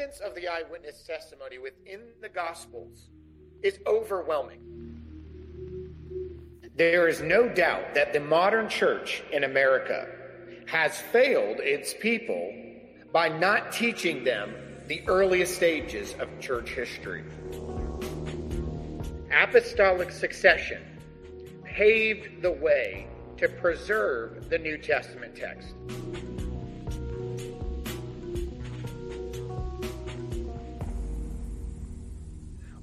evidence of the eyewitness testimony within the Gospels is overwhelming. There is no doubt that the modern church in America has failed its people by not teaching them the earliest stages of church history. Apostolic succession paved the way to preserve the New Testament text.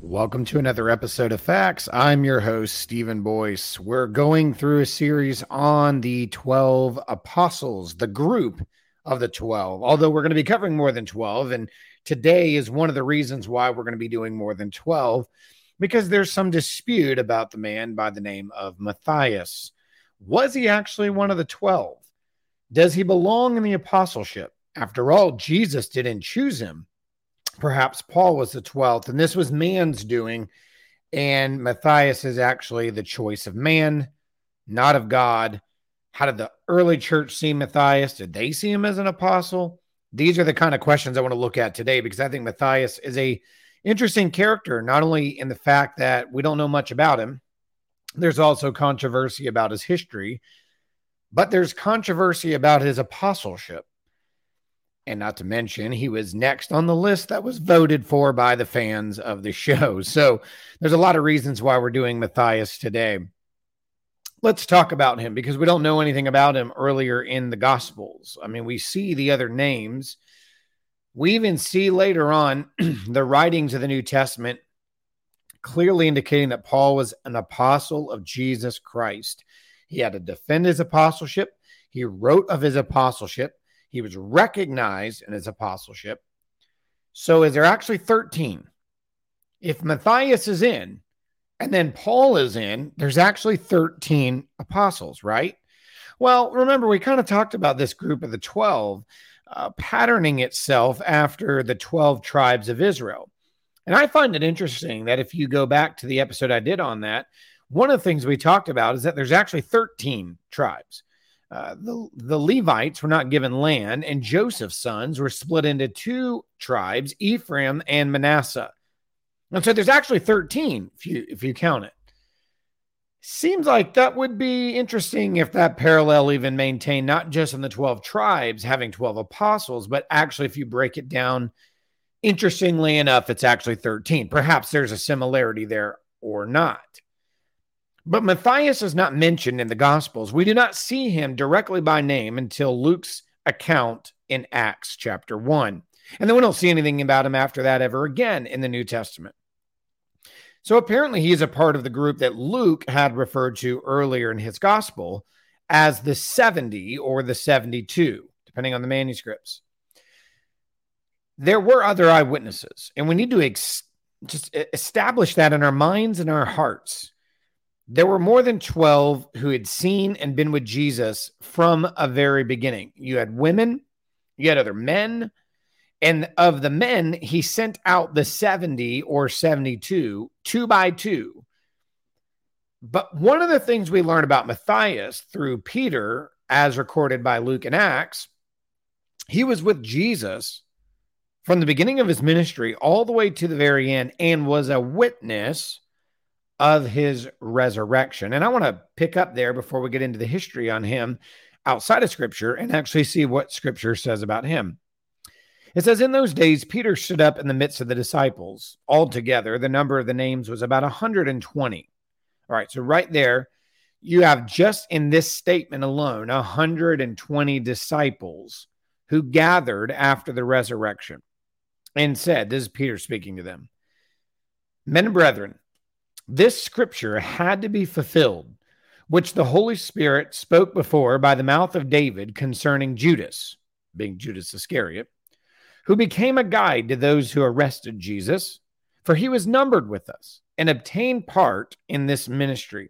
Welcome to another episode of Facts. I'm your host, Stephen Boyce. We're going through a series on the 12 apostles, the group of the 12, although we're going to be covering more than 12. And today is one of the reasons why we're going to be doing more than 12, because there's some dispute about the man by the name of Matthias. Was he actually one of the 12? Does he belong in the apostleship? After all, Jesus didn't choose him perhaps Paul was the 12th, and this was man's doing. And Matthias is actually the choice of man, not of God. How did the early church see Matthias? Did they see him as an apostle? These are the kind of questions I want to look at today because I think Matthias is a interesting character, not only in the fact that we don't know much about him, there's also controversy about his history, but there's controversy about his apostleship. And not to mention, he was next on the list that was voted for by the fans of the show. So there's a lot of reasons why we're doing Matthias today. Let's talk about him because we don't know anything about him earlier in the Gospels. I mean, we see the other names. We even see later on the writings of the New Testament clearly indicating that Paul was an apostle of Jesus Christ. He had to defend his apostleship. He wrote of his apostleship he was recognized in his apostleship. So is there actually 13? If Matthias is in and then Paul is in, there's actually 13 apostles, right? Well, remember, we kind of talked about this group of the 12 uh, patterning itself after the 12 tribes of Israel. And I find it interesting that if you go back to the episode I did on that, one of the things we talked about is that there's actually 13 tribes. Uh, the, the Levites were not given land, and Joseph's sons were split into two tribes, Ephraim and Manasseh. And so there's actually 13 if you if you count it. Seems like that would be interesting if that parallel even maintained not just in the 12 tribes having 12 apostles, but actually if you break it down, interestingly enough, it's actually 13. Perhaps there's a similarity there or not. But Matthias is not mentioned in the Gospels. We do not see him directly by name until Luke's account in Acts chapter 1. And then we don't see anything about him after that ever again in the New Testament. So apparently, he is a part of the group that Luke had referred to earlier in his gospel as the 70 or the 72, depending on the manuscripts. There were other eyewitnesses, and we need to ex- just establish that in our minds and our hearts there were more than 12 who had seen and been with Jesus from a very beginning. You had women, you had other men, and of the men, he sent out the 70 or 72, two by two. But one of the things we learn about Matthias through Peter, as recorded by Luke and Acts, he was with Jesus from the beginning of his ministry all the way to the very end and was a witness of his resurrection. And I want to pick up there before we get into the history on him outside of scripture and actually see what scripture says about him. It says, In those days, Peter stood up in the midst of the disciples. Altogether, the number of the names was about 120. All right, so right there, you have just in this statement alone 120 disciples who gathered after the resurrection and said, This is Peter speaking to them, Men and brethren, this scripture had to be fulfilled, which the Holy Spirit spoke before by the mouth of David concerning Judas, being Judas Iscariot, who became a guide to those who arrested Jesus, for he was numbered with us and obtained part in this ministry.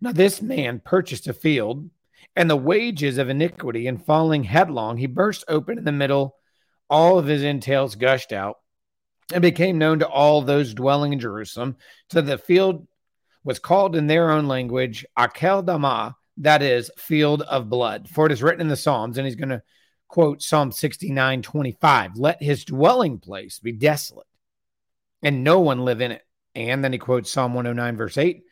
Now, this man purchased a field, and the wages of iniquity, and falling headlong, he burst open in the middle. All of his entails gushed out and became known to all those dwelling in Jerusalem. So the field was called in their own language Akel Dama, that is, field of blood. For it is written in the Psalms, and he's going to quote Psalm 69 25, let his dwelling place be desolate and no one live in it. And then he quotes Psalm 109, verse 8,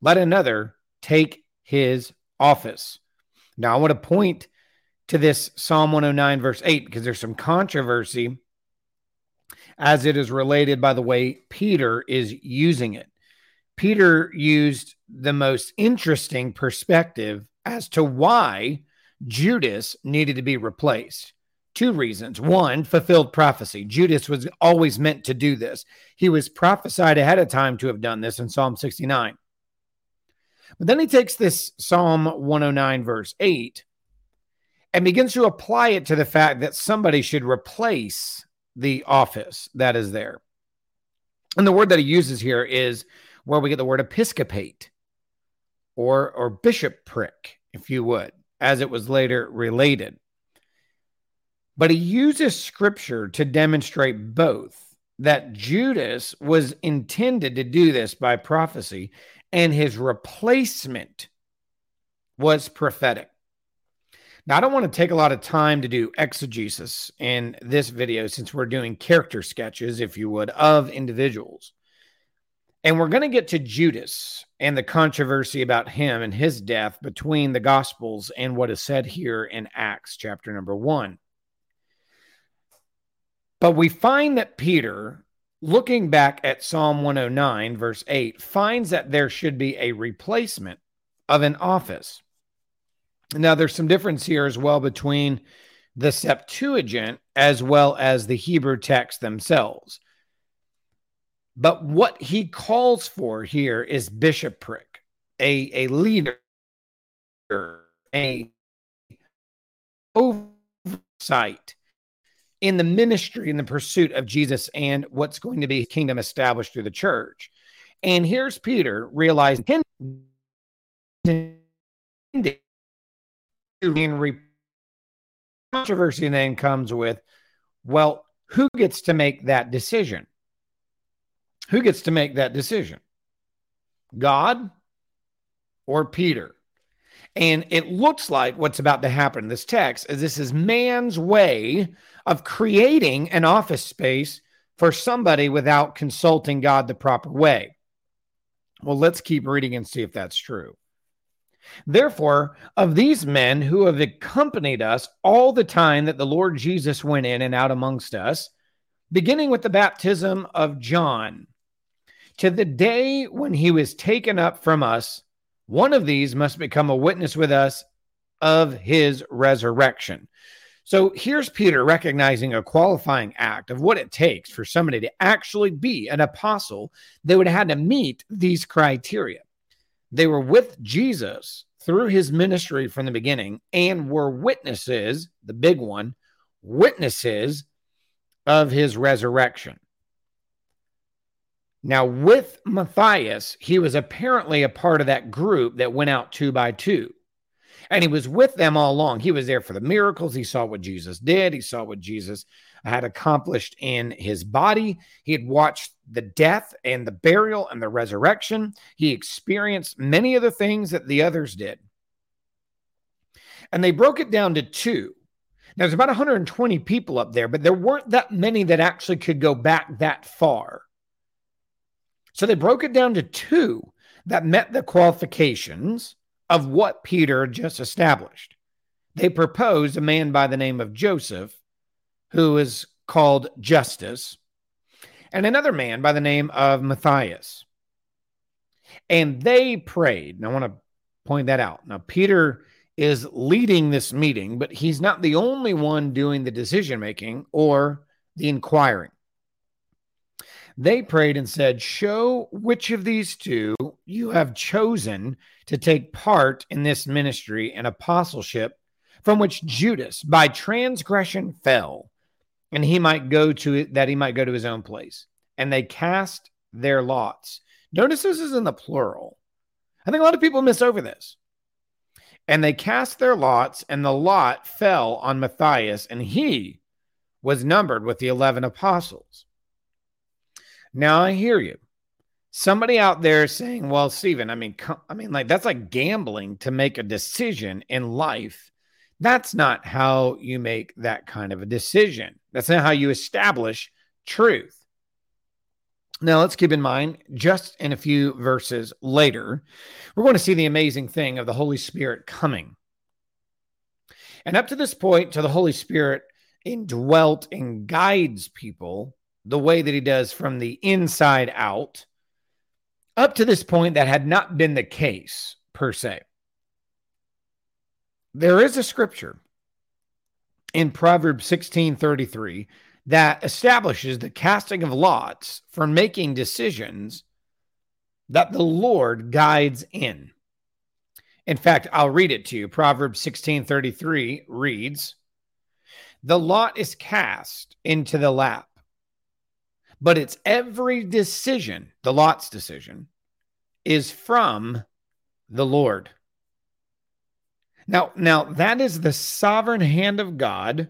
let another take his office. Now, I want to point to this Psalm 109, verse 8, because there's some controversy as it is related by the way Peter is using it. Peter used the most interesting perspective as to why Judas needed to be replaced. Two reasons. One, fulfilled prophecy. Judas was always meant to do this. He was prophesied ahead of time to have done this in Psalm 69. But then he takes this Psalm 109, verse 8, and begins to apply it to the fact that somebody should replace the office that is there. And the word that he uses here is where we get the word episcopate or, or bishopric, if you would, as it was later related. But he uses scripture to demonstrate both that Judas was intended to do this by prophecy and his replacement was prophetic. Now, I don't want to take a lot of time to do exegesis in this video since we're doing character sketches, if you would, of individuals. And we're going to get to Judas and the controversy about him and his death between the Gospels and what is said here in Acts chapter number one. But we find that Peter, looking back at Psalm 109, verse 8, finds that there should be a replacement of an office. Now, there's some difference here as well between the Septuagint as well as the Hebrew text themselves. But what he calls for here is bishopric, a, a leader, a oversight in the ministry in the pursuit of Jesus and what's going to be kingdom established through the church. And here's Peter realizing controversy then comes with, well, who gets to make that decision? Who gets to make that decision? God or Peter? And it looks like what's about to happen in this text is this is man's way of creating an office space for somebody without consulting God the proper way. Well, let's keep reading and see if that's true. Therefore, of these men who have accompanied us all the time that the Lord Jesus went in and out amongst us, beginning with the baptism of John, to the day when he was taken up from us, one of these must become a witness with us of his resurrection. So here's Peter recognizing a qualifying act of what it takes for somebody to actually be an apostle. They would have had to meet these criteria. They were with Jesus through his ministry from the beginning and were witnesses, the big one, witnesses of his resurrection. Now, with Matthias, he was apparently a part of that group that went out two by two. And he was with them all along. He was there for the miracles. He saw what Jesus did. He saw what Jesus had accomplished in his body. He had watched the death and the burial and the resurrection. He experienced many of the things that the others did. And they broke it down to two. Now, there's about 120 people up there, but there weren't that many that actually could go back that far. So they broke it down to two that met the qualifications of what Peter just established. They proposed a man by the name of Joseph, who is called Justus, and another man by the name of Matthias. And they prayed. And I want to point that out. Now, Peter is leading this meeting, but he's not the only one doing the decision making or the inquiring. They prayed and said, Show which of these two you have chosen to take part in this ministry and apostleship from which Judas by transgression fell, and he might go to that he might go to his own place. And they cast their lots. Notice this is in the plural. I think a lot of people miss over this. And they cast their lots, and the lot fell on Matthias, and he was numbered with the 11 apostles. Now I hear you. Somebody out there saying, "Well, Stephen, I mean, I mean, like that's like gambling to make a decision in life That's not how you make that kind of a decision. That's not how you establish truth. Now, let's keep in mind, just in a few verses later, we're going to see the amazing thing of the Holy Spirit coming. And up to this point, to the Holy Spirit indwelt and guides people the way that he does from the inside out. Up to this point, that had not been the case per se. There is a scripture in Proverbs 16 33 that establishes the casting of lots for making decisions that the Lord guides in. In fact, I'll read it to you. Proverbs 16 33 reads, The lot is cast into the lap, but its every decision, the lot's decision, is from the Lord. Now, now that is the sovereign hand of God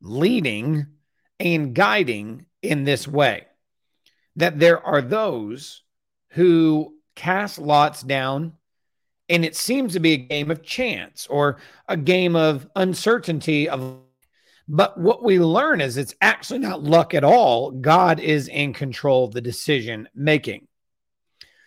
leading and guiding in this way. That there are those who cast lots down, and it seems to be a game of chance or a game of uncertainty of but what we learn is it's actually not luck at all. God is in control of the decision making.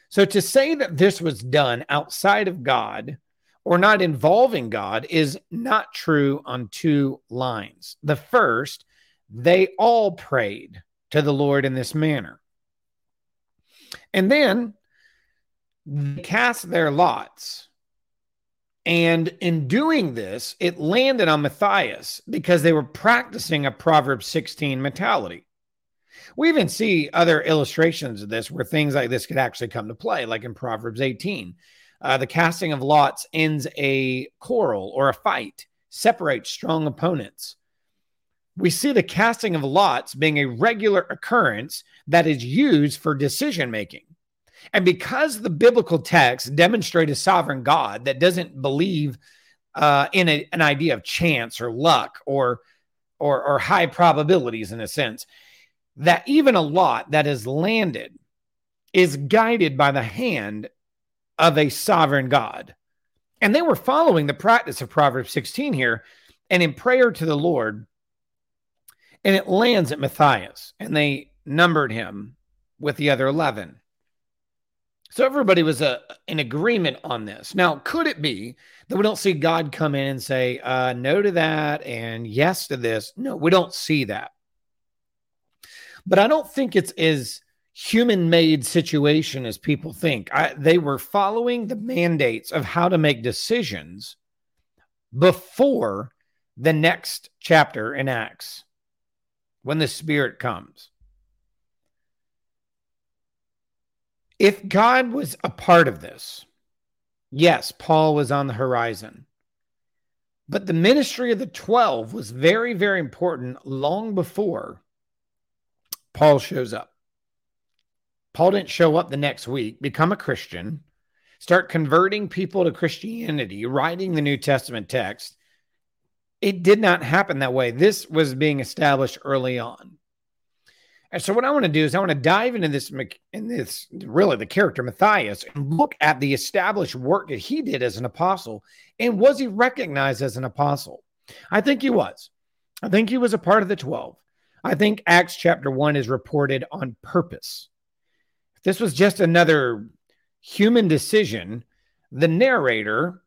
So to say that this was done outside of God or not involving God is not true on two lines. The first, they all prayed to the Lord in this manner. And then they cast their lots. And in doing this, it landed on Matthias because they were practicing a Proverbs 16 mentality. We even see other illustrations of this where things like this could actually come to play, like in Proverbs 18. Uh, the casting of lots ends a quarrel or a fight, separates strong opponents. We see the casting of lots being a regular occurrence that is used for decision making. And because the biblical text demonstrate a sovereign God that doesn't believe uh, in a, an idea of chance or luck or, or or high probabilities in a sense, that even a lot that is landed is guided by the hand of a sovereign God. And they were following the practice of Proverbs 16 here and in prayer to the Lord. And it lands at Matthias, and they numbered him with the other 11. So everybody was uh, in agreement on this. Now, could it be that we don't see God come in and say uh, no to that and yes to this? No, we don't see that. But I don't think it's as human made situation as people think. I, they were following the mandates of how to make decisions before the next chapter in Acts when the Spirit comes. If God was a part of this, yes, Paul was on the horizon. But the ministry of the 12 was very, very important long before Paul shows up. Paul didn't show up the next week, become a Christian, start converting people to Christianity, writing the New Testament text. It did not happen that way. This was being established early on. And so what I want to do is I want to dive into this in this really the character Matthias and look at the established work that he did as an apostle and was he recognized as an apostle? I think he was. I think he was a part of the 12. I think Acts chapter 1 is reported on purpose this was just another human decision, the narrator,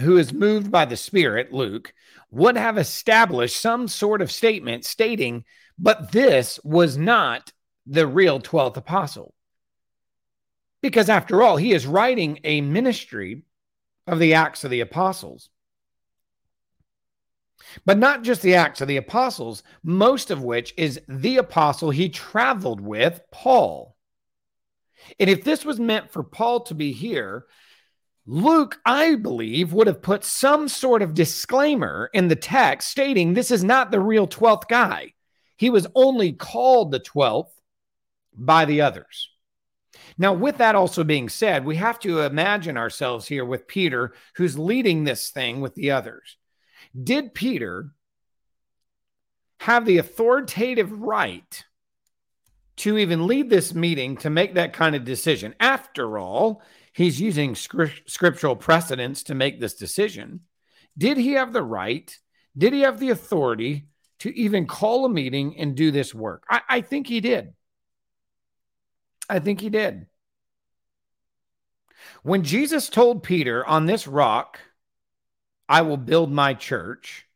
who is moved by the Spirit, Luke, would have established some sort of statement stating, but this was not the real 12th apostle. Because after all, he is writing a ministry of the Acts of the Apostles. But not just the Acts of the Apostles, most of which is the apostle he traveled with, Paul. And if this was meant for Paul to be here, Luke, I believe, would have put some sort of disclaimer in the text stating this is not the real 12th guy. He was only called the 12th by the others. Now, with that also being said, we have to imagine ourselves here with Peter, who's leading this thing with the others. Did Peter have the authoritative right to even lead this meeting to make that kind of decision. After all, he's using scriptural precedents to make this decision. Did he have the right? Did he have the authority to even call a meeting and do this work? I, I think he did. I think he did. When Jesus told Peter, On this rock, I will build my church,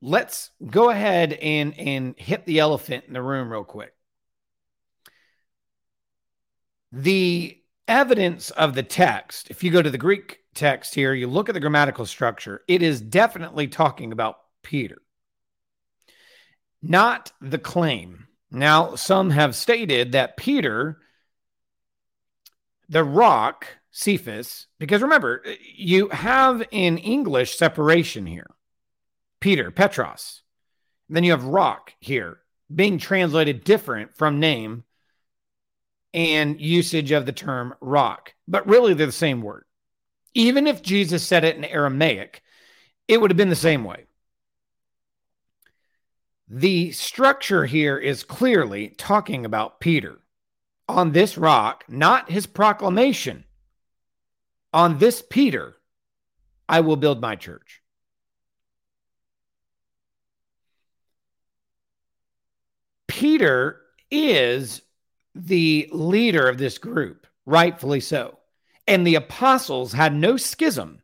let's go ahead and, and hit the elephant in the room real quick. The evidence of the text, if you go to the Greek text here, you look at the grammatical structure, it is definitely talking about Peter, not the claim. Now, some have stated that Peter, the rock, Cephas, because remember, you have in English separation here Peter, Petros. Then you have rock here being translated different from name and usage of the term rock, but really they're the same word. Even if Jesus said it in Aramaic, it would have been the same way. The structure here is clearly talking about Peter on this rock, not his proclamation. On this Peter, I will build my church. Peter is the leader of this group, rightfully so. And the apostles had no schism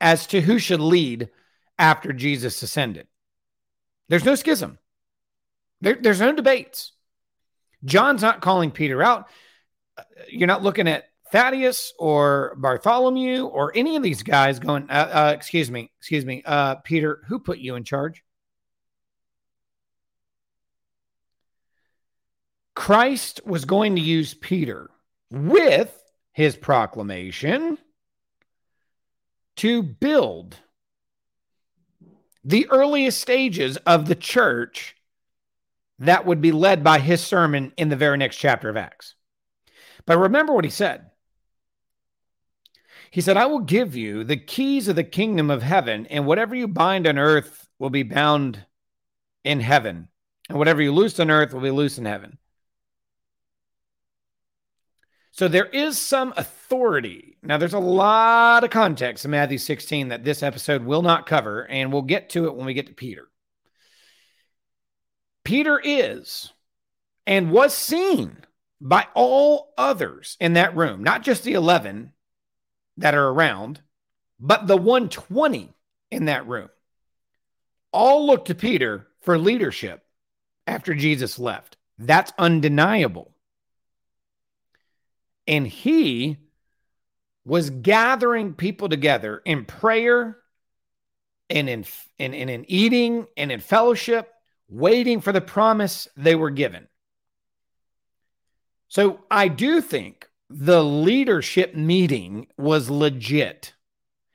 as to who should lead after Jesus ascended. There's no schism, there, there's no debates. John's not calling Peter out. You're not looking at Thaddeus or Bartholomew or any of these guys going, uh, uh, excuse me, excuse me, uh, Peter, who put you in charge? Christ was going to use Peter with his proclamation to build the earliest stages of the church that would be led by his sermon in the very next chapter of Acts. But remember what he said. He said, I will give you the keys of the kingdom of heaven, and whatever you bind on earth will be bound in heaven, and whatever you loose on earth will be loose in heaven. So there is some authority. Now, there's a lot of context in Matthew 16 that this episode will not cover, and we'll get to it when we get to Peter. Peter is and was seen by all others in that room, not just the 11 that are around, but the 120 in that room. All looked to Peter for leadership after Jesus left. That's undeniable. And he was gathering people together in prayer and in, and, and in eating and in fellowship, waiting for the promise they were given. So I do think the leadership meeting was legit.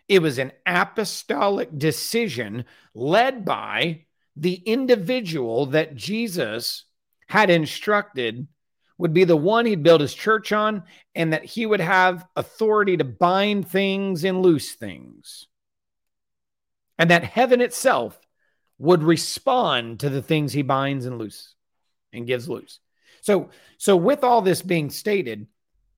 It was an apostolic decision led by the individual that Jesus had instructed would be the one he'd build his church on, and that he would have authority to bind things and loose things. And that heaven itself would respond to the things he binds and loose and gives loose. So, so with all this being stated,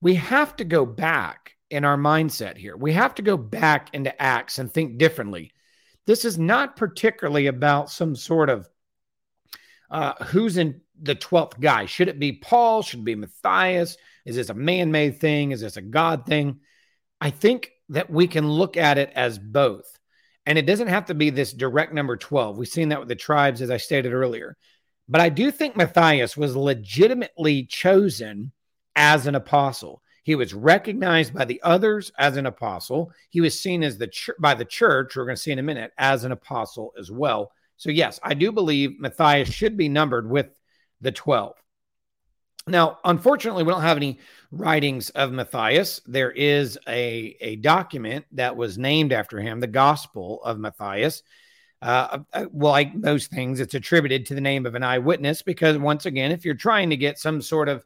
we have to go back in our mindset here. We have to go back into Acts and think differently. This is not particularly about some sort of uh, who's in the 12th guy? Should it be Paul? Should it be Matthias? Is this a man made thing? Is this a God thing? I think that we can look at it as both. And it doesn't have to be this direct number 12. We've seen that with the tribes, as I stated earlier. But I do think Matthias was legitimately chosen as an apostle. He was recognized by the others as an apostle. He was seen as the ch- by the church, we're going to see in a minute, as an apostle as well. So yes, I do believe Matthias should be numbered with the 12. Now, unfortunately, we don't have any writings of Matthias. There is a, a document that was named after him, the Gospel of Matthias. Uh, uh, well, like most things, it's attributed to the name of an eyewitness because, once again, if you're trying to get some sort of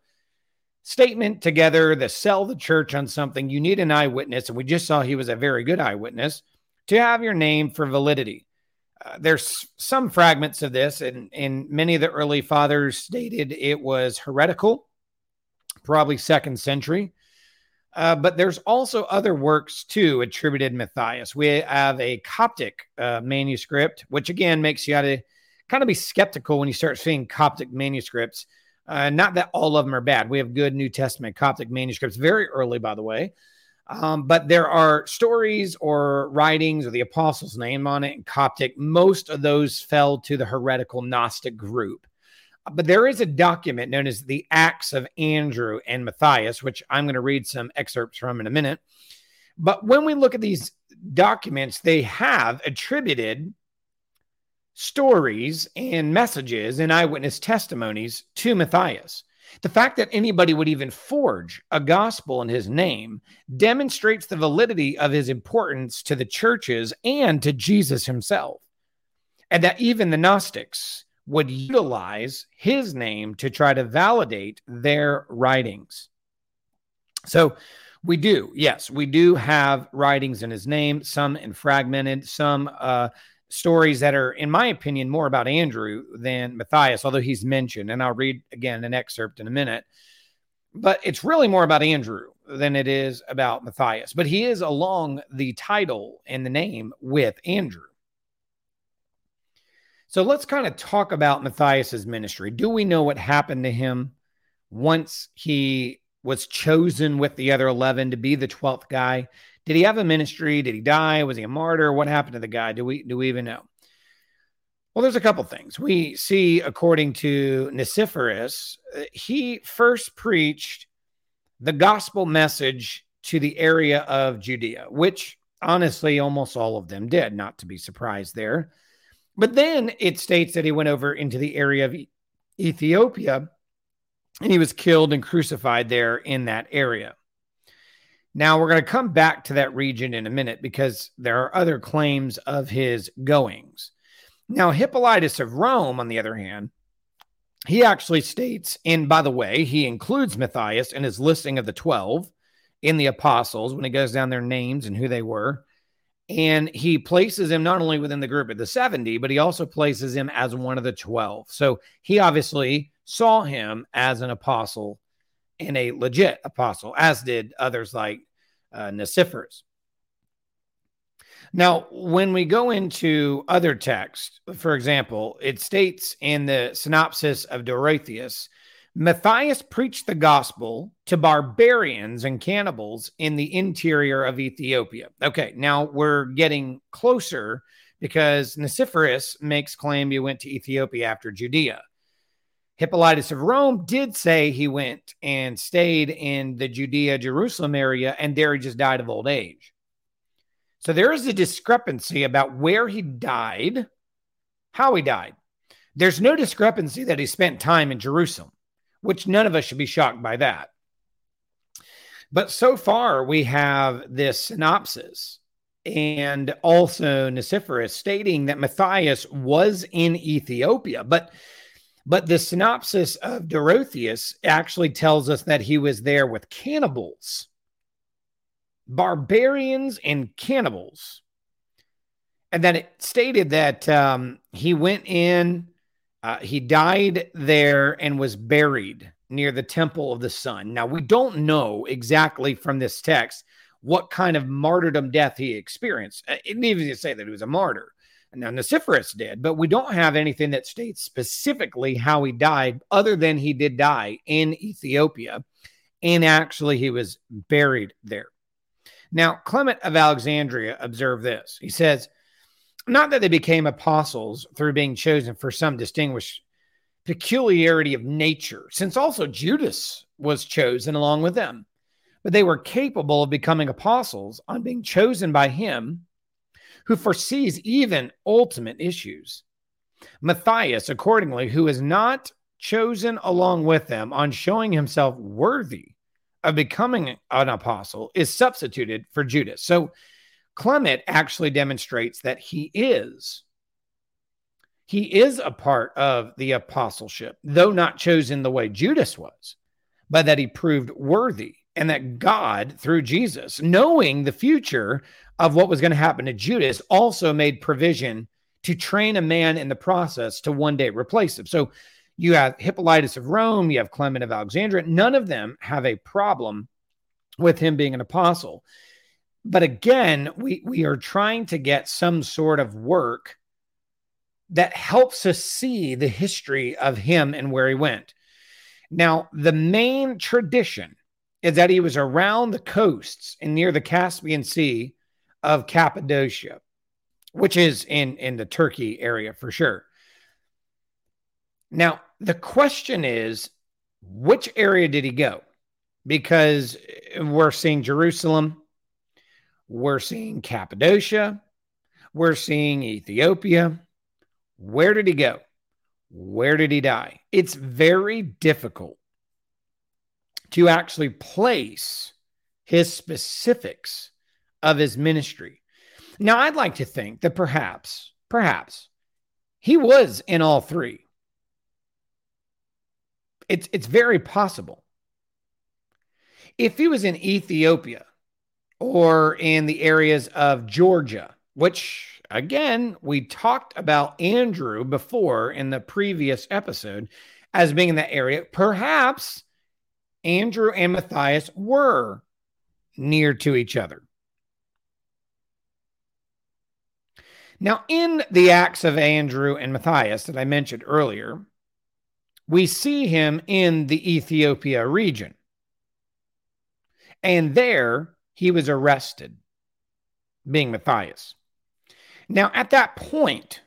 statement together to sell the church on something, you need an eyewitness. And we just saw he was a very good eyewitness to have your name for validity. There's some fragments of this, and, and many of the early fathers stated it was heretical, probably second century. Uh, but there's also other works too attributed Matthias. We have a Coptic uh, manuscript, which again makes you to kind of be skeptical when you start seeing Coptic manuscripts. Uh, not that all of them are bad. We have good New Testament Coptic manuscripts, very early, by the way. Um, but there are stories or writings or the apostles' name on it in Coptic. Most of those fell to the heretical Gnostic group. But there is a document known as the Acts of Andrew and Matthias, which I'm going to read some excerpts from in a minute. But when we look at these documents, they have attributed stories and messages and eyewitness testimonies to Matthias. The fact that anybody would even forge a gospel in his name demonstrates the validity of his importance to the churches and to Jesus himself. And that even the Gnostics would utilize his name to try to validate their writings. So, we do, yes, we do have writings in his name, some in fragmented, some uh, stories that are, in my opinion, more about Andrew than Matthias, although he's mentioned. And I'll read again an excerpt in a minute. But it's really more about Andrew than it is about Matthias. But he is along the title and the name with Andrew. So let's kind of talk about Matthias's ministry. Do we know what happened to him once he was chosen with the other 11 to be the 12th guy? Did he have a ministry? Did he die? Was he a martyr? What happened to the guy? Do we do we even know? Well, there's a couple things. We see, according to Nicephorus, uh, he first preached the gospel message to the area of Judea, which honestly almost all of them did, not to be surprised there. But then it states that he went over into the area of Ethiopia and he was killed and crucified there in that area. Now, we're going to come back to that region in a minute because there are other claims of his goings. Now, Hippolytus of Rome, on the other hand, he actually states, and by the way, he includes Matthias in his listing of the 12 in the apostles when he goes down their names and who they were. And he places him not only within the group of the 70, but he also places him as one of the 12. So he obviously saw him as an apostle and a legit apostle, as did others like uh, Nicephorus. Now, when we go into other texts, for example, it states in the synopsis of Dorotheus, Matthias preached the gospel to barbarians and cannibals in the interior of Ethiopia. Okay, now we're getting closer because Nicephorus makes claim he went to Ethiopia after Judea. Hippolytus of Rome did say he went and stayed in the Judea, Jerusalem area, and there he just died of old age. So there is a discrepancy about where he died, how he died. There's no discrepancy that he spent time in Jerusalem, which none of us should be shocked by that. But so far, we have this synopsis and also Nicephorus stating that Matthias was in Ethiopia. But but the synopsis of Dorotheus actually tells us that he was there with cannibals, barbarians, and cannibals. And then it stated that um, he went in, uh, he died there and was buried near the temple of the sun. Now, we don't know exactly from this text what kind of martyrdom death he experienced. It didn't even say that he was a martyr. Now, Nicephorus did, but we don't have anything that states specifically how he died, other than he did die in Ethiopia. And actually, he was buried there. Now, Clement of Alexandria observed this. He says, Not that they became apostles through being chosen for some distinguished peculiarity of nature, since also Judas was chosen along with them, but they were capable of becoming apostles on being chosen by him who foresees even ultimate issues. Matthias, accordingly, who is not chosen along with them on showing himself worthy of becoming an apostle, is substituted for Judas. So Clement actually demonstrates that he is. He is a part of the apostleship, though not chosen the way Judas was, but that he proved worthy and that God, through Jesus, knowing the future of what was going to happen to Judas, also made provision to train a man in the process to one day replace him. So you have Hippolytus of Rome, you have Clement of Alexandria. None of them have a problem with him being an apostle. But again, we, we are trying to get some sort of work that helps us see the history of him and where he went. Now, the main tradition is that he was around the coasts and near the Caspian Sea of Cappadocia, which is in, in the Turkey area for sure. Now, the question is which area did he go? Because we're seeing Jerusalem, we're seeing Cappadocia, we're seeing Ethiopia. Where did he go? Where did he die? It's very difficult to actually place his specifics of his ministry. Now, I'd like to think that perhaps, perhaps he was in all three. It's, it's very possible. If he was in Ethiopia or in the areas of Georgia, which again, we talked about Andrew before in the previous episode as being in that area, perhaps Andrew and Matthias were near to each other. Now, in the Acts of Andrew and Matthias that I mentioned earlier, we see him in the Ethiopia region. And there he was arrested, being Matthias. Now, at that point,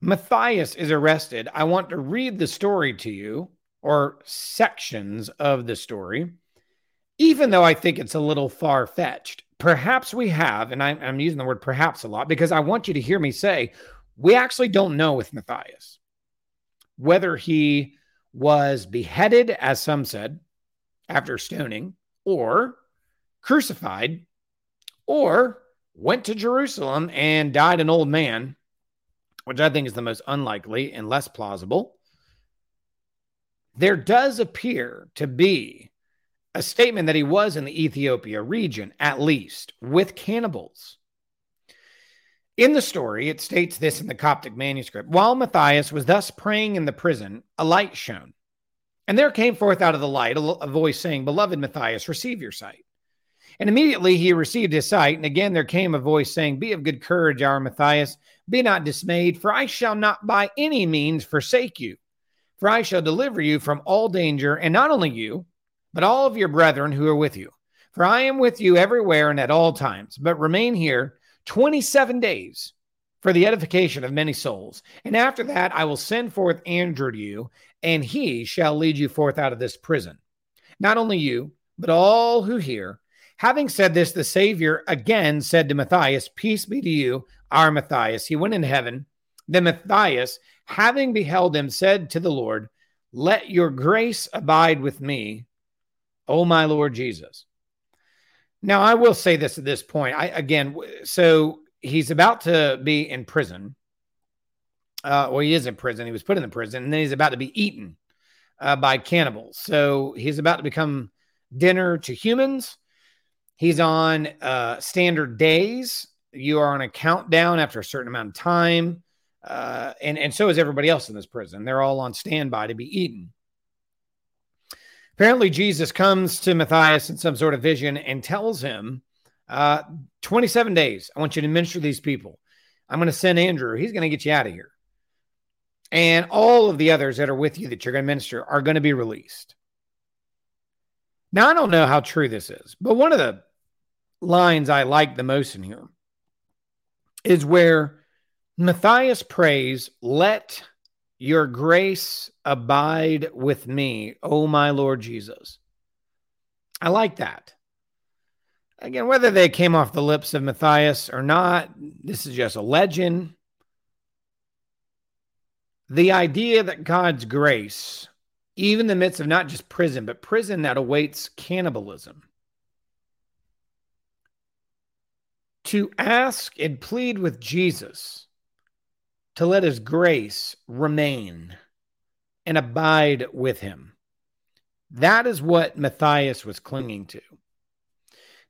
Matthias is arrested. I want to read the story to you or sections of the story, even though I think it's a little far fetched. Perhaps we have, and I'm, I'm, using the word perhaps a lot because I want you to hear me say, we actually don't know with Matthias whether he was beheaded, as some said, after stoning, or crucified, or went to Jerusalem and died an old man, which I think is the most unlikely and less plausible there does appear to be a statement that he was in the Ethiopia region, at least, with cannibals. In the story, it states this in the Coptic manuscript While Matthias was thus praying in the prison, a light shone. And there came forth out of the light a, voice saying, Beloved Matthias, receive your sight. And immediately he received his sight. And again there came a voice saying, Be of good courage, our Matthias. Be not dismayed, for I shall not by any means forsake you. For I shall deliver you from all danger, and not only you, but all of your brethren who are with you. For I am with you everywhere and at all times, but remain here 27 days for the edification of many souls. And after that, I will send forth Andrew to you, and he shall lead you forth out of this prison. Not only you, but all who hear. Having said this, the Savior again said to Matthias, Peace be to you, our Matthias. He went into heaven. Then Matthias having beheld him, said to the Lord, Let your grace abide with me, O my Lord Jesus. Now, I will say this at this point. I again, so he's about to be in prison. Uh, well, he is in prison. He was put in the prison, and then he's about to be eaten uh, by cannibals. So he's about to become dinner to humans. He's on uh, standard days. You are on a countdown after a certain amount of time. Uh, and, and so is everybody else in this prison. They're all on standby to be eaten. Apparently, Jesus comes to Matthias in some sort of vision and tells him, uh, 27 days, I want you to minister to these people. I'm going to send Andrew. He's going to get you out of here. And all of the others that are with you that you're going to minister are going to be released. Now, I don't know how true this is, but one of the lines I like the most in here is where Matthias prays, Let your grace abide with me, O my Lord Jesus. I like that. Again, whether they came off the lips of Matthias or not, this is just a legend. The idea that God's grace, even in the midst of not just prison, but prison that awaits cannibalism, to ask and plead with Jesus to let his grace remain and abide with him. That is what Matthias was clinging to.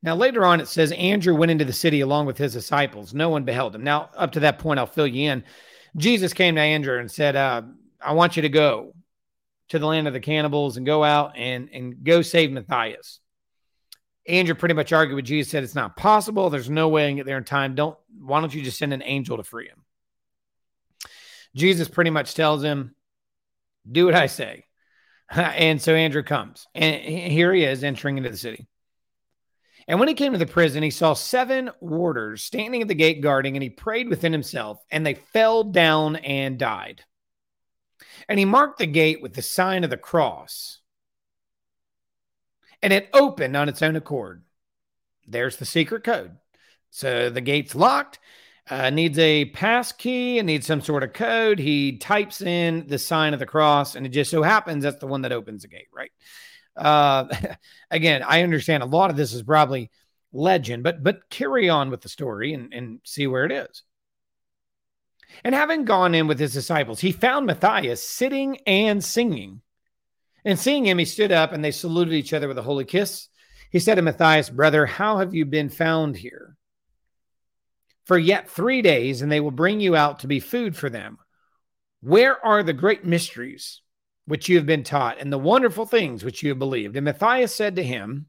Now, later on, it says Andrew went into the city along with his disciples. No one beheld him. Now, up to that point, I'll fill you in. Jesus came to Andrew and said, uh, I want you to go to the land of the cannibals and go out and, and go save Matthias. Andrew pretty much argued with Jesus, said it's not possible. There's no way I can get there in time. Don't why don't you just send an angel to free him? Jesus pretty much tells him, Do what I say. and so Andrew comes, and here he is entering into the city. And when he came to the prison, he saw seven warders standing at the gate guarding, and he prayed within himself, and they fell down and died. And he marked the gate with the sign of the cross, and it opened on its own accord. There's the secret code. So the gate's locked, uh, needs a pass key and needs some sort of code. He types in the sign of the cross, and it just so happens that's the one that opens the gate, right? Uh, again, I understand a lot of this is probably legend, but but carry on with the story and, and see where it is. And having gone in with his disciples, he found Matthias sitting and singing. And seeing him, he stood up and they saluted each other with a holy kiss. He said to Matthias, Brother, how have you been found here? For yet three days, and they will bring you out to be food for them. Where are the great mysteries which you have been taught and the wonderful things which you have believed. And Matthias said to him,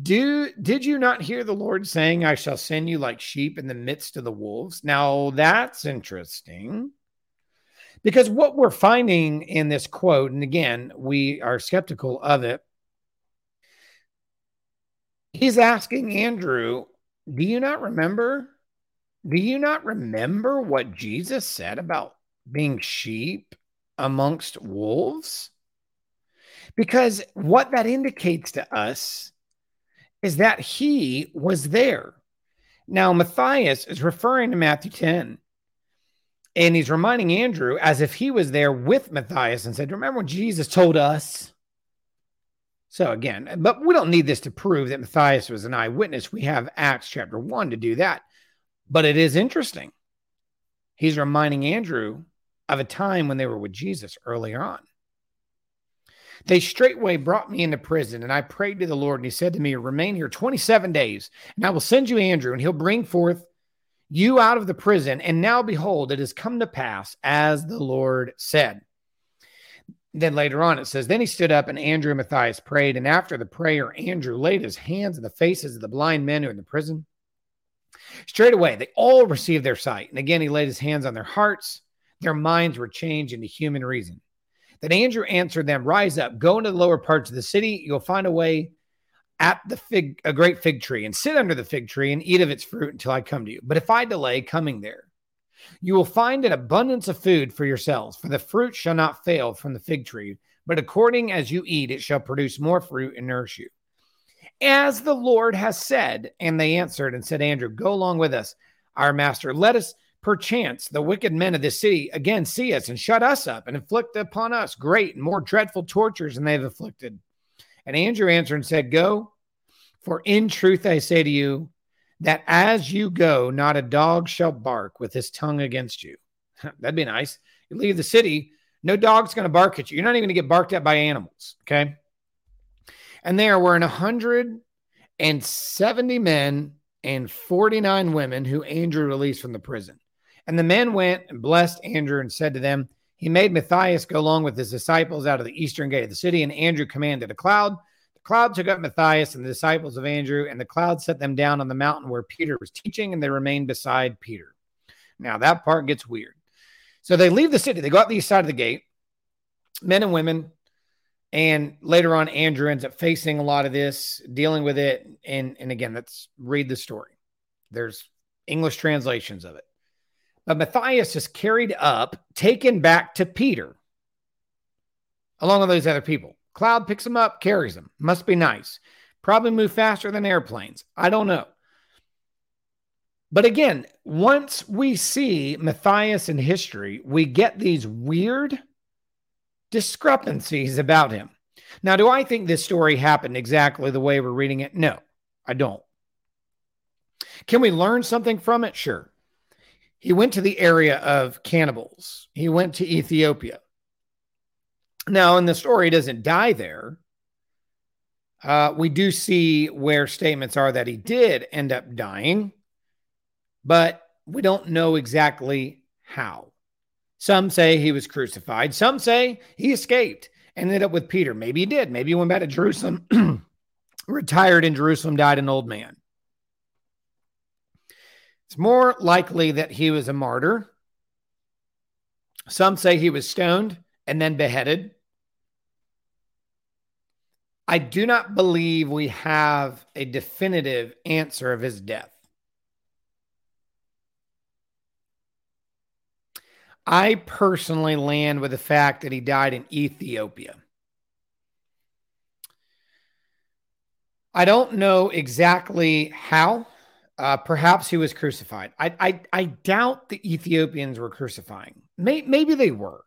do did you not hear the Lord saying, I shall send you like sheep in the midst of the wolves? Now that's interesting. Because what we're finding in this quote, and again, we are skeptical of it, he's asking Andrew, Do you not remember? Do you not remember what Jesus said about being sheep amongst wolves? Because what that indicates to us is that he was there. Now, Matthias is referring to Matthew 10, and he's reminding Andrew as if he was there with Matthias and said, Remember when Jesus told us? So, again, but we don't need this to prove that Matthias was an eyewitness. We have Acts chapter 1 to do that. But it is interesting. He's reminding Andrew of a time when they were with Jesus earlier on. They straightway brought me into prison, and I prayed to the Lord, and he said to me, Remain here 27 days, and I will send you Andrew, and he'll bring forth you out of the prison. And now, behold, it has come to pass as the Lord said. Then later on, it says, Then he stood up, and Andrew and Matthias prayed. And after the prayer, Andrew laid his hands in the faces of the blind men who were in the prison. Straight away, they all received their sight. And again, he laid his hands on their hearts their minds were changed into human reason. Then Andrew answered them, Rise up, go into the lower parts of the city. You'll find a way at the fig, a great fig tree, and sit under the fig tree and eat of its fruit until I come to you. But if I delay coming there, you will find an abundance of food for yourselves, for the fruit shall not fail from the fig tree, but according as you eat, it shall produce more fruit and nourish you. As the Lord has said, and they answered and said, Andrew, go along with us, our master. Let us Perchance the wicked men of this city again see us and shut us up and inflict upon us great and more dreadful tortures than they have afflicted. And Andrew answered and said, Go, for in truth I say to you, that as you go, not a dog shall bark with his tongue against you. That'd be nice. You leave the city, no dog's going to bark at you. You're not even going to get barked at by animals. Okay. And there were an 170 men and 49 women who Andrew released from the prison. And the men went and blessed Andrew and said to them, He made Matthias go along with his disciples out of the eastern gate of the city. And Andrew commanded a cloud. Cloud took up Matthias and the disciples of Andrew, and the cloud set them down on the mountain where Peter was teaching, and they remained beside Peter. Now, that part gets weird. So they leave the city, they go out the east side of the gate, men and women. And later on, Andrew ends up facing a lot of this, dealing with it. And, and again, let's read the story. There's English translations of it. But Matthias is carried up, taken back to Peter, along with those other people. Cloud picks him up, carries him. Must be nice. Probably move faster than airplanes. I don't know. But again, once we see Matthias in history, we get these weird discrepancies about him. Now, do I think this story happened exactly the way we're reading it? No, I don't. Can we learn something from it? Sure. He went to the area of cannibals. He went to Ethiopia. Now, in the story, he doesn't die there. Uh, we do see where statements are that he did end up dying, but we don't know exactly how. Some say he was crucified. Some say he escaped and ended up with Peter. Maybe he did. Maybe he went back to Jerusalem retired in Jerusalem, died an old man. It's more likely that he was a martyr. Some say he was stoned and then beheaded. I do not believe we have a definitive answer of his death. I personally land with the fact that he died in Ethiopia. I don't know exactly how. Uh, perhaps he was crucified. I, I, I doubt the Ethiopians were crucifying. May, maybe they were.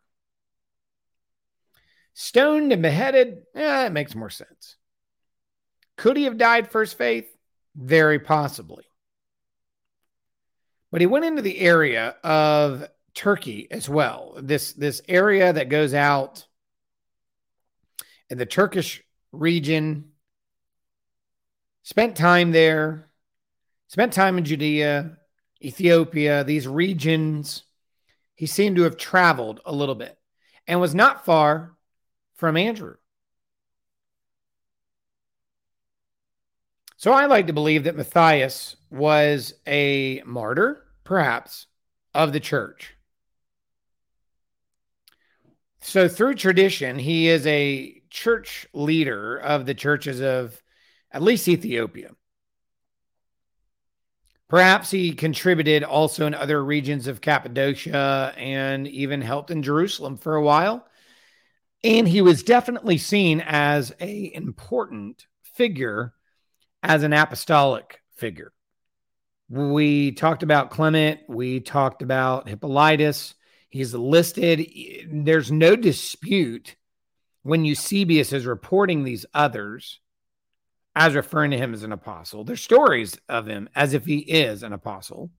Stoned and beheaded, yeah, it makes more sense. Could he have died first faith? Very possibly. But he went into the area of Turkey as well. This this area that goes out in the Turkish region. Spent time there. Spent time in Judea, Ethiopia, these regions. He seemed to have traveled a little bit and was not far from Andrew. So I like to believe that Matthias was a martyr, perhaps, of the church. So through tradition, he is a church leader of the churches of at least Ethiopia. Perhaps he contributed also in other regions of Cappadocia and even helped in Jerusalem for a while. And he was definitely seen as a important figure as an apostolic figure. We talked about Clement, we talked about Hippolytus. He's listed. There's no dispute when Eusebius is reporting these others as referring to him as an apostle. There's stories of him as if he is an apostle.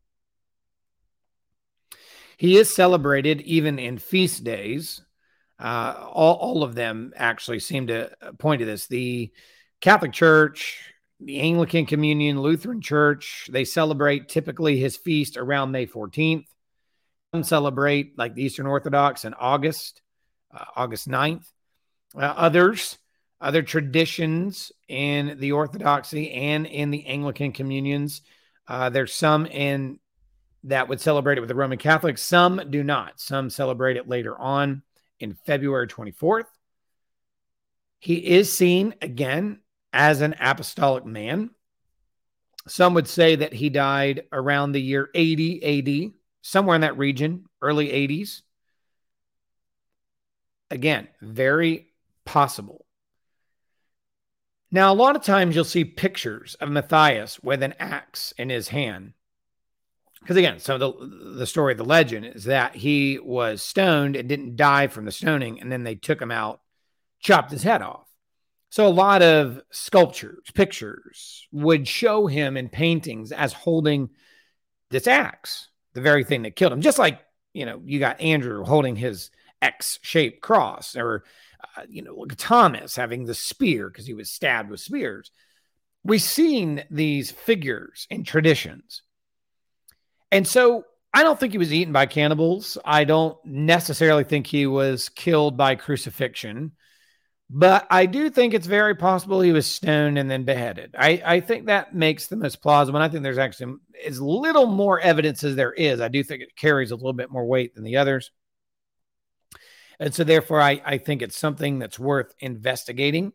He is celebrated even in feast days. Uh, all, all of them actually seem to point to this. The Catholic Church, the Anglican Communion, Lutheran Church, they celebrate typically his feast around May 14th. Some celebrate, like the Eastern Orthodox, in August, uh, August 9th. Uh, others, other traditions in the Orthodoxy and in the Anglican communions, uh, there's some in that would celebrate it with the Roman Catholics. Some do not. Some celebrate it later on in February 24th. He is seen again as an apostolic man. Some would say that he died around the year 80 AD, somewhere in that region, early 80s. Again, very possible. Now, a lot of times you'll see pictures of Matthias with an axe in his hand. Because again, so the the story, of the legend is that he was stoned and didn't die from the stoning, and then they took him out, chopped his head off. So a lot of sculptures, pictures would show him in paintings as holding this axe, the very thing that killed him. Just like, you know, you got Andrew holding his X-shaped cross or uh, you know, Thomas having the spear because he was stabbed with spears. We've seen these figures in traditions. And so I don't think he was eaten by cannibals. I don't necessarily think he was killed by crucifixion. But I do think it's very possible he was stoned and then beheaded. I, I think that makes the most plausible. And I think there's actually as little more evidence as there is. I do think it carries a little bit more weight than the others. And so, therefore, I, I think it's something that's worth investigating.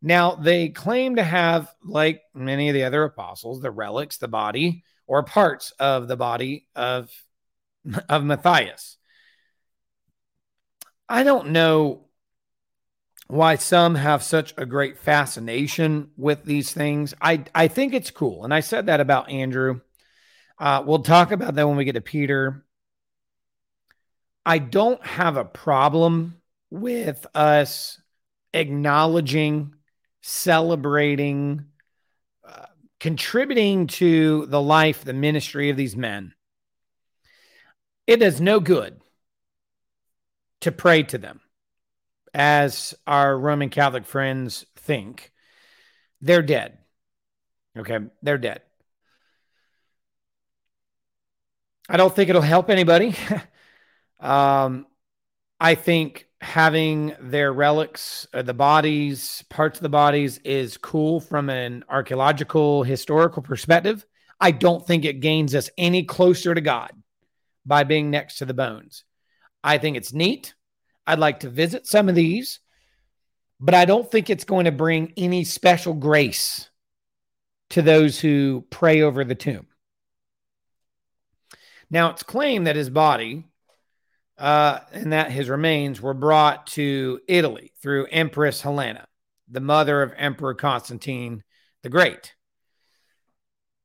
Now, they claim to have, like many of the other apostles, the relics, the body, or parts of the body of, of Matthias. I don't know why some have such a great fascination with these things. I, I think it's cool. And I said that about Andrew. Uh, we'll talk about that when we get to Peter. I don't have a problem with us acknowledging, celebrating, contributing to the life, the ministry of these men. It is no good to pray to them as our Roman Catholic friends think, they're dead. Okay, they're dead. I don't think it'll help anybody. um, I think having their relics, uh, the bodies, parts of the bodies, is cool from an archaeological, historical perspective. I don't think it gains us any closer to God by being next to the bones. I think it's neat. I'd like to visit some of these, but I don't think it's going to bring any special grace to those who pray over the tomb. Now, it's claimed that his body uh, and that his remains were brought to Italy through Empress Helena, the mother of Emperor Constantine the Great.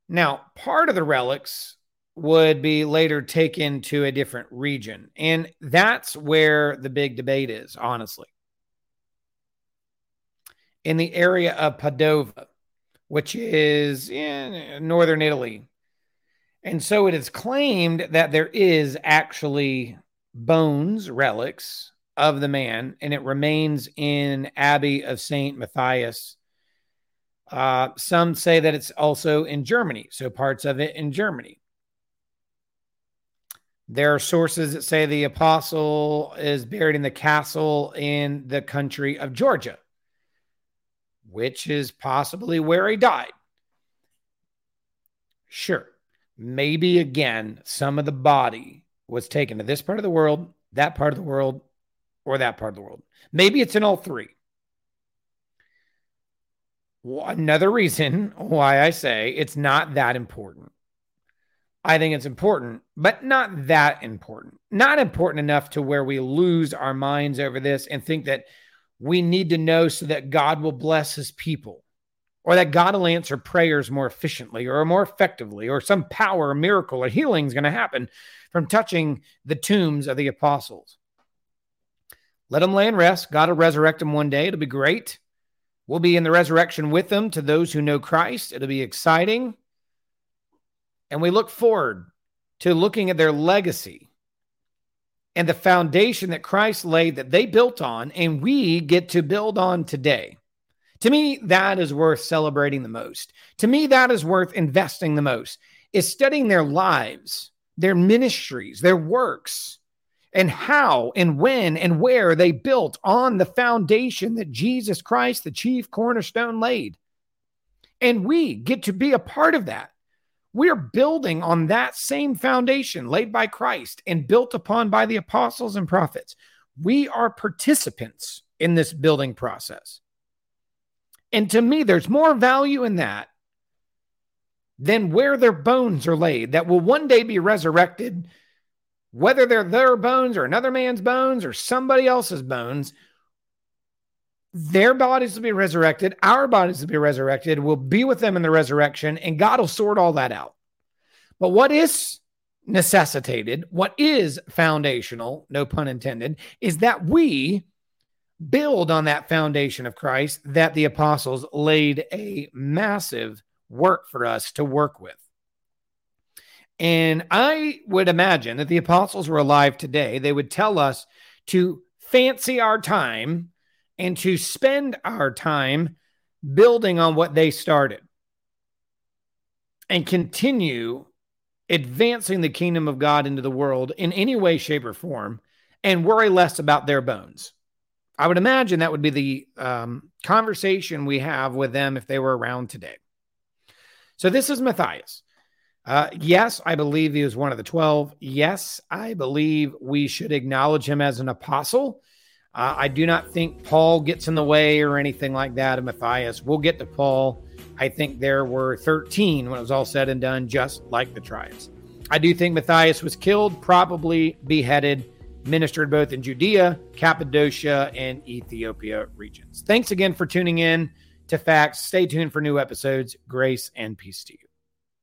Now, part of the relics would be later taken to a different region. And that's where the big debate is, honestly. In the area of Padova, which is in northern Italy. And so it is claimed that there is actually bones, relics of the man, and it remains in Abbey of St. Matthias. Uh, some say that it's also in Germany, so parts of it in Germany. There are sources that say the apostle is buried in the castle in the country of Georgia, which is possibly where he died. Sure, maybe again, some of the body was taken to this part of the world, that part of the world, or that part of the world. Maybe it's in all three. Another reason why I say it's not that important I think it's important, but not that important. Not important enough to where we lose our minds over this and think that we need to know so that God will bless his people or that God will answer prayers more efficiently or more effectively or some power miracle or healing is going to happen from touching the tombs of the apostles. Let them lay and rest. God will resurrect them one day. It'll be great. We'll be in the resurrection with them to those who know Christ. It'll be exciting. And we look forward to looking at their legacy and the foundation that Christ laid that they built on, and we get to build on today. To me, that is worth celebrating the most. To me, that is worth investing the most, is studying their lives, their ministries, their works, and how and when and where they built on the foundation that Jesus Christ, the chief cornerstone, laid. And we get to be a part of that. We're building on that same foundation laid by Christ and built upon by the apostles and prophets. We are participants in this building process. And to me, there's more value in that than where their bones are laid that will one day be resurrected, whether they're their bones or another man's bones or somebody else's bones. Their bodies will be resurrected, our bodies will be resurrected, we'll be with them in the resurrection, and God will sort all that out. But what is necessitated, what is foundational, no pun intended, is that we build on that foundation of Christ that the apostles laid a massive work for us to work with. And I would imagine that the apostles were alive today, they would tell us to fancy our time and to spend our time building on what they started and continue advancing the kingdom of God into the world in any way, shape, or form and worry less about their bones. I would imagine that would be the um, conversation we have with them if they were around today. So, this is Matthias. Uh, yes, I believe he was one of the 12. Yes, I believe we should acknowledge him as an apostle uh, I do not think Paul gets in the way or anything like that of Matthias. We'll get to Paul. I think there were 13 when it was all said and done, just like the tribes. I do think Matthias was killed, probably beheaded, ministered both in Judea, Cappadocia, and Ethiopia regions. Thanks again for tuning in to Facts. Stay tuned for new episodes. Grace and peace to you.